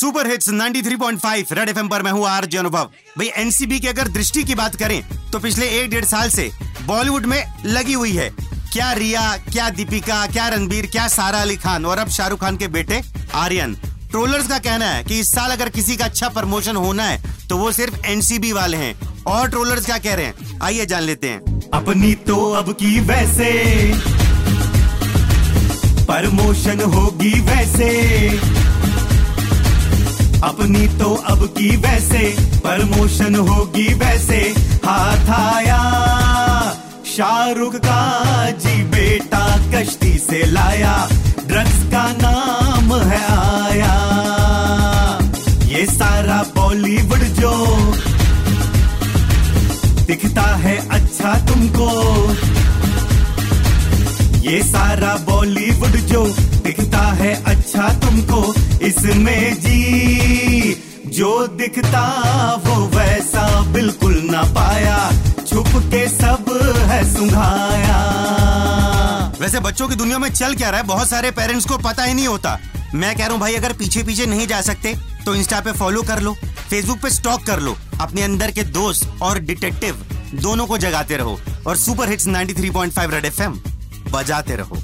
Super hits 93.5 red FM पर मैं हूँ आर अनुभव। भाई एनसीबी की अगर दृष्टि की बात करें तो पिछले एक डेढ़ साल से बॉलीवुड में लगी हुई है। क्या रिया, क्या दीपिका, क्या रणबीर, क्या सारा अली खान और अब शाहरुख खान के बेटे आर्यन। ट्रोलर्स का कहना है कि इस साल अगर किसी का अच्छा प्रमोशन होना है तो वो सिर्फ़ एनसीबी वाले हैं। और ट्रोलर्स क्या कह रहे हैं? आइए जान लेते हैं। अपनी तो अब की वैसे, प्रमोशन होगी वैसे। अपनी तो अब की वैसे, प्रमोशन होगी वैसे। हाथ आया, शाहरुख का जी बेटा कश्ती से लाया ड्रग्स का नाम है आया। ये सारा बॉलीवुड जो दिखता है अच्छा तुमको, ये सारा बॉलीवुड जो दिखता है अच्छा तुमको, इसमें जी जो दिखता वो वैसा बिल्कुल ना पाया। छुप के सब है सुंघाया। वैसे बच्चों की दुनिया में चल क्या रहा है? बहुत सारे पेरेंट्स को पता ही नहीं होता। मैं कह रहा हूँ, भाई, अगर पीछे पीछे नहीं जा सकते तो इंस्टा पे फॉलो कर लो फेसबुक पे स्टॉक कर लो, अपने अंदर के दोस्त और डिटेक्टिव दोनों को जगाते रहो और सुपर हिट्स 93.5 रेड एफएम बजाते रहो।